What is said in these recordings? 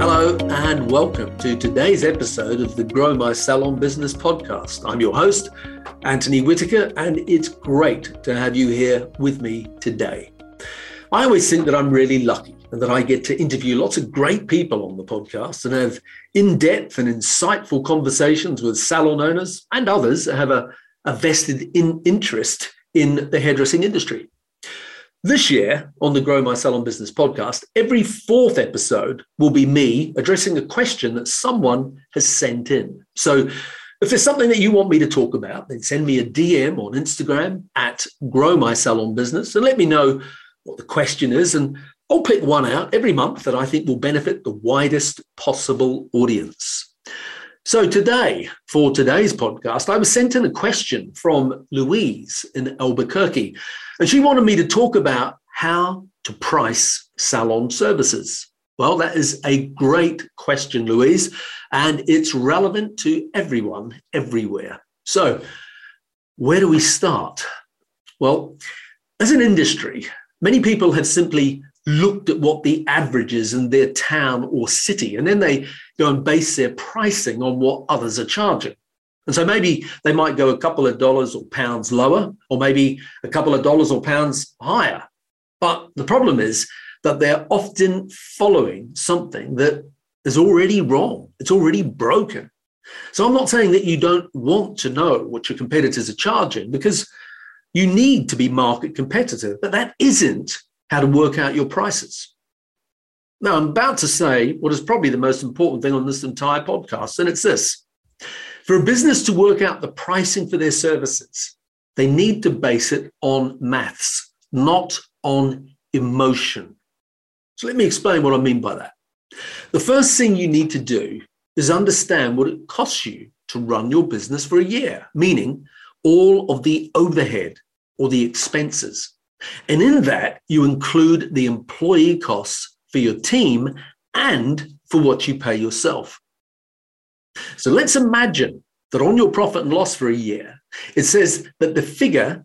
Hello, and welcome to today's episode of the Grow My Salon Business podcast. I'm your host, Anthony Whitaker, and it's great to have you here with me today. I always think that I'm really lucky and that I get to interview lots of great people on the podcast and have in depth and insightful conversations with salon owners and others that have a, a vested in interest in the hairdressing industry. This year on the Grow My Salon Business podcast, every fourth episode will be me addressing a question that someone has sent in. So if there's something that you want me to talk about, then send me a DM on Instagram at Grow My Salon Business and let me know what the question is. And I'll pick one out every month that I think will benefit the widest possible audience. So today, for today's podcast, I was sent in a question from Louise in Albuquerque. And she wanted me to talk about how to price salon services. Well, that is a great question, Louise, and it's relevant to everyone everywhere. So, where do we start? Well, as an industry, many people have simply looked at what the average is in their town or city, and then they go and base their pricing on what others are charging. And so maybe they might go a couple of dollars or pounds lower, or maybe a couple of dollars or pounds higher. But the problem is that they're often following something that is already wrong, it's already broken. So I'm not saying that you don't want to know what your competitors are charging because you need to be market competitive, but that isn't how to work out your prices. Now, I'm about to say what is probably the most important thing on this entire podcast, and it's this for a business to work out the pricing for their services, they need to base it on maths, not on emotion. So let me explain what I mean by that. The first thing you need to do is understand what it costs you to run your business for a year, meaning all of the overhead or the expenses. And in that, you include the employee costs for your team and for what you pay yourself. So let's imagine that on your profit and loss for a year, it says that the figure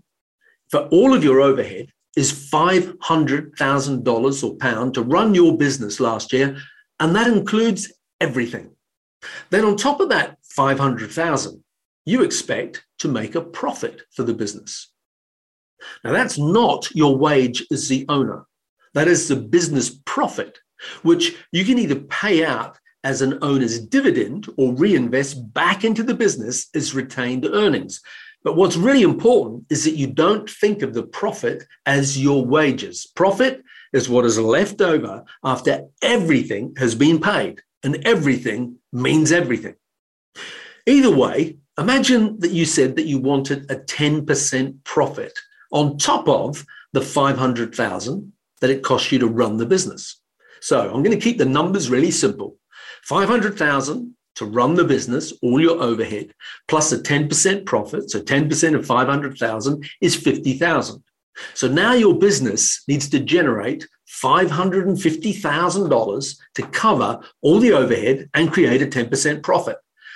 for all of your overhead is $500,000 or pound to run your business last year. And that includes everything. Then on top of that 500,000, you expect to make a profit for the business. Now that's not your wage as the owner. That is the business profit, which you can either pay out as an owner's dividend or reinvest back into the business as retained earnings. But what's really important is that you don't think of the profit as your wages. Profit is what is left over after everything has been paid, and everything means everything. Either way, imagine that you said that you wanted a 10% profit on top of the 500,000 that it costs you to run the business. So I'm going to keep the numbers really simple. 500,000 to run the business, all your overhead, plus a 10% profit. So 10% of 500,000 is 50,000. So now your business needs to generate $550,000 to cover all the overhead and create a 10% profit.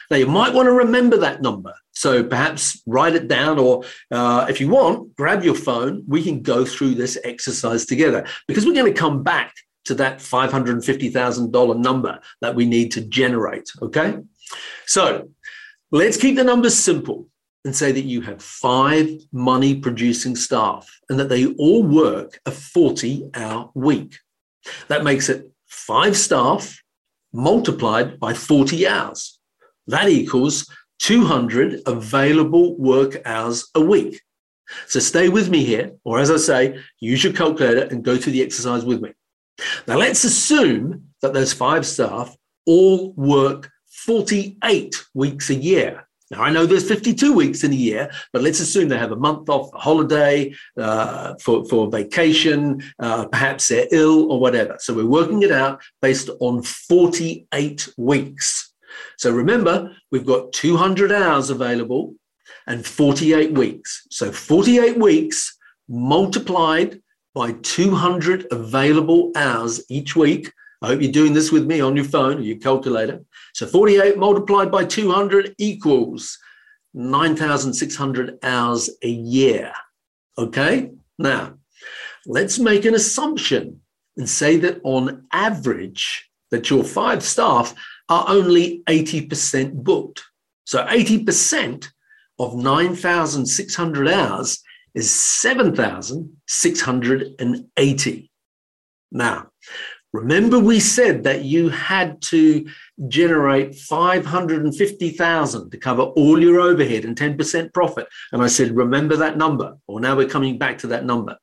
Now, you might want to remember that number. So perhaps write it down, or uh, if you want, grab your phone. We can go through this exercise together because we're going to come back to that $550,000 number that we need to generate. Okay. So let's keep the numbers simple and say that you have five money producing staff and that they all work a 40 hour week. That makes it five staff multiplied by 40 hours. That equals 200 available work hours a week. So stay with me here, or as I say, use your calculator and go through the exercise with me. Now, let's assume that those five staff all work 48 weeks a year. Now, I know there's 52 weeks in a year, but let's assume they have a month off, a holiday, uh, for, for vacation, uh, perhaps they're ill or whatever. So we're working it out based on 48 weeks. So remember, we've got 200 hours available and 48 weeks. So 48 weeks multiplied by 200 available hours each week. I hope you're doing this with me on your phone or your calculator. So 48 multiplied by 200 equals 9,600 hours a year. Okay? Now, let's make an assumption and say that on average, that your five staff are only 80% booked. So 80% of 9,600 hours is 7,680. Now, remember we said that you had to generate 550,000 to cover all your overhead and 10% profit. And I said, remember that number. Well, now we're coming back to that number.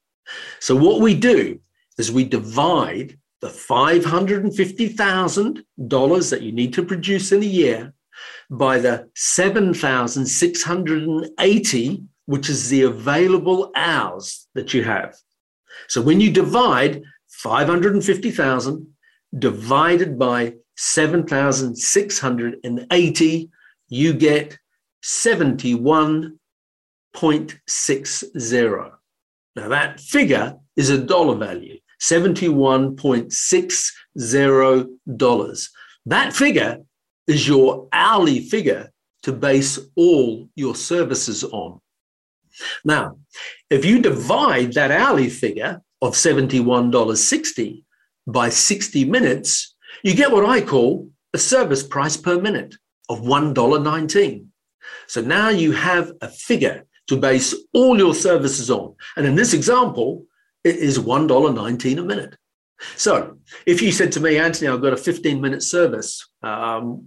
So what we do is we divide the $550,000 that you need to produce in a year by the 7,680, which is the available hours that you have. So when you divide 550,000 divided by 7,680, you get 71.60. Now that figure is a dollar value, $71.60. That figure is your hourly figure to base all your services on. Now, if you divide that hourly figure of $71.60 by 60 minutes, you get what I call a service price per minute of $1.19. So now you have a figure to base all your services on. And in this example, it is $1.19 a minute. So if you said to me, Anthony, I've got a 15 minute service, um,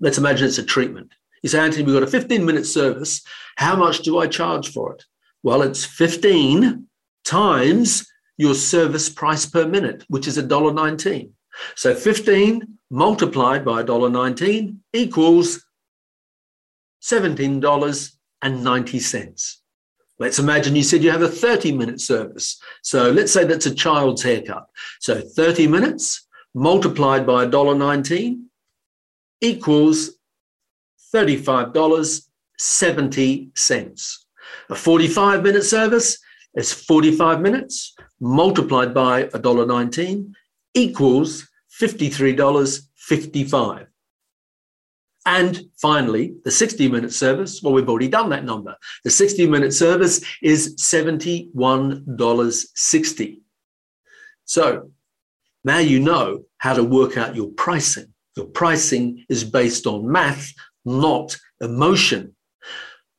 let's imagine it's a treatment. You say, Anthony, we've got a 15 minute service. How much do I charge for it? Well, it's 15 times your service price per minute, which is $1.19. So 15 multiplied by $1.19 equals $17.90. Let's imagine you said you have a 30 minute service. So let's say that's a child's haircut. So 30 minutes multiplied by $1.19 equals $35.70. A 45 minute service is 45 minutes multiplied by $1.19 equals $53.55. And finally, the 60 minute service, well, we've already done that number. The 60 minute service is $71.60. So now you know how to work out your pricing. Your pricing is based on math, not emotion.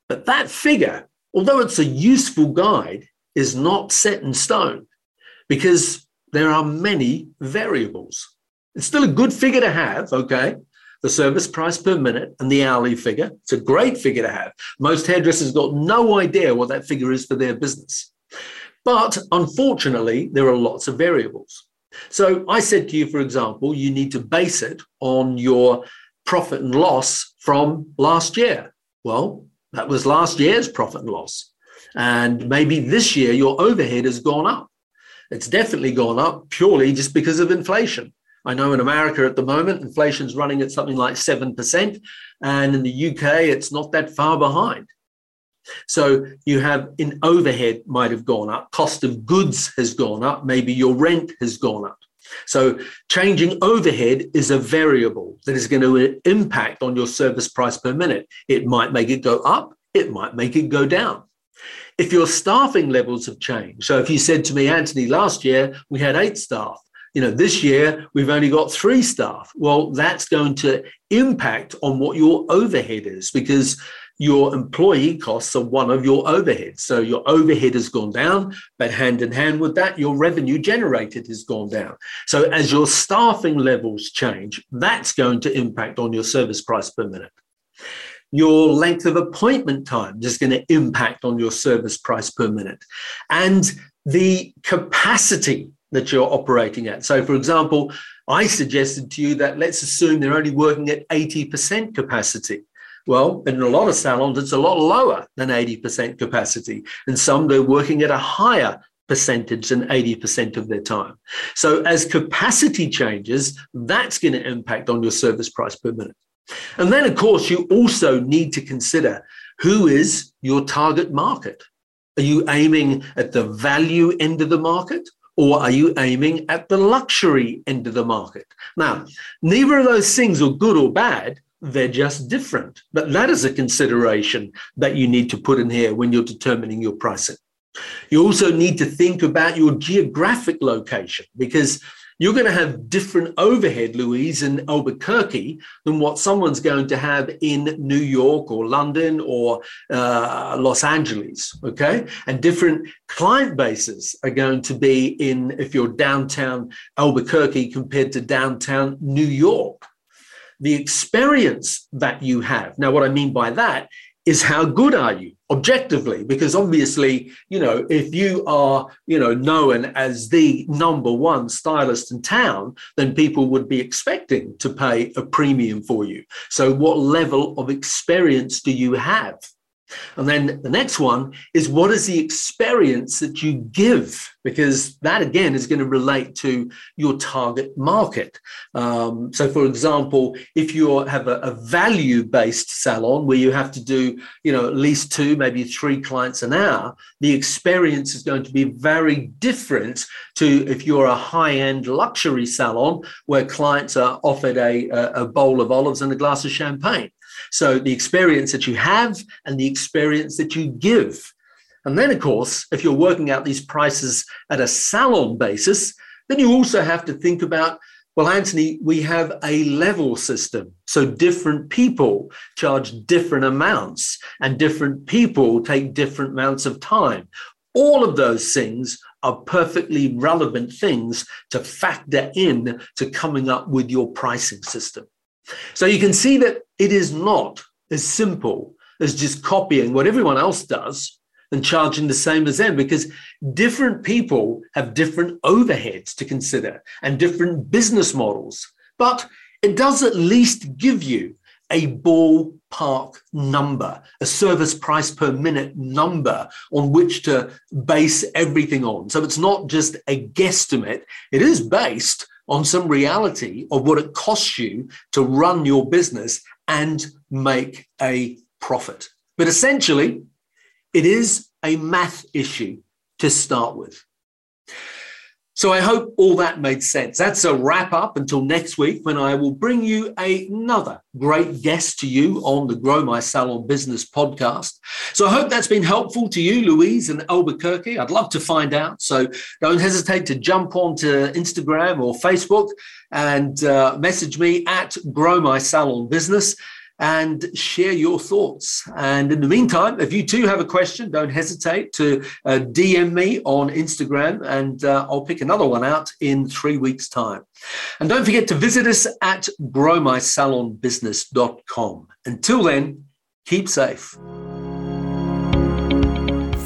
But that figure, although it's a useful guide, is not set in stone because there are many variables. It's still a good figure to have, okay? The service price per minute and the hourly figure. It's a great figure to have. Most hairdressers got no idea what that figure is for their business. But unfortunately, there are lots of variables. So I said to you, for example, you need to base it on your profit and loss from last year. Well, that was last year's profit and loss. And maybe this year your overhead has gone up. It's definitely gone up purely just because of inflation. I know in America at the moment, inflation's running at something like 7%. And in the UK, it's not that far behind. So you have in overhead might have gone up, cost of goods has gone up, maybe your rent has gone up. So changing overhead is a variable that is going to impact on your service price per minute. It might make it go up, it might make it go down. If your staffing levels have changed, so if you said to me, Anthony, last year we had eight staff, you know, this year we've only got three staff. Well, that's going to impact on what your overhead is because your employee costs are one of your overheads. So your overhead has gone down, but hand in hand with that, your revenue generated has gone down. So as your staffing levels change, that's going to impact on your service price per minute. Your length of appointment time is going to impact on your service price per minute. And the capacity that you're operating at. So, for example, I suggested to you that let's assume they're only working at 80% capacity. Well, in a lot of salons, it's a lot lower than 80% capacity. And some they're working at a higher percentage than 80% of their time. So as capacity changes, that's going to impact on your service price per minute. And then, of course, you also need to consider who is your target market. Are you aiming at the value end of the market? Or are you aiming at the luxury end of the market? Now, neither of those things are good or bad. They're just different. But that is a consideration that you need to put in here when you're determining your pricing. You also need to think about your geographic location because you're going to have different overhead, Louise, in Albuquerque than what someone's going to have in New York or London or uh, Los Angeles. Okay. And different client bases are going to be in, if you're downtown Albuquerque compared to downtown New York. The experience that you have. Now, what I mean by that is how good are you objectively? Because obviously you know if you are you know known as the number one stylist in town then people would be expecting to pay a premium for you. So what level of experience do you have and then the next one is what is the experience that you give? Because that again is going to relate to your target market. Um, so, for example, if you have a, a value based salon where you have to do, you know, at least two, maybe three clients an hour, the experience is going to be very different to if you're a high end luxury salon where clients are offered a, a bowl of olives and a glass of champagne. So the experience that you have and the experience that you give. And then, of course, if you're working out these prices at a salon basis, then you also have to think about well, Anthony, we have a level system. So different people charge different amounts, and different people take different amounts of time. All of those things are perfectly relevant things to factor in to coming up with your pricing system. So you can see that it is not as simple as just copying what everyone else does and charging the same as them because different people have different overheads to consider and different business models. But it does at least give you a ballpark number, a service price per minute number on which to base everything on. So it's not just a guesstimate, it is based on some reality of what it costs you to run your business and make a profit. But essentially, it is a math issue to start with. So I hope all that made sense. That's a wrap up until next week when I will bring you another great guest to you on the Grow My Salon Business podcast. So I hope that's been helpful to you, Louise and Albuquerque. I'd love to find out. So don't hesitate to jump onto Instagram or Facebook and uh, message me at Grow My Salon Business and share your thoughts. And in the meantime, if you too have a question, don't hesitate to uh, DM me on Instagram and uh, I'll pick another one out in three weeks' time. And don't forget to visit us at growmysalonbusiness.com. Until then, keep safe.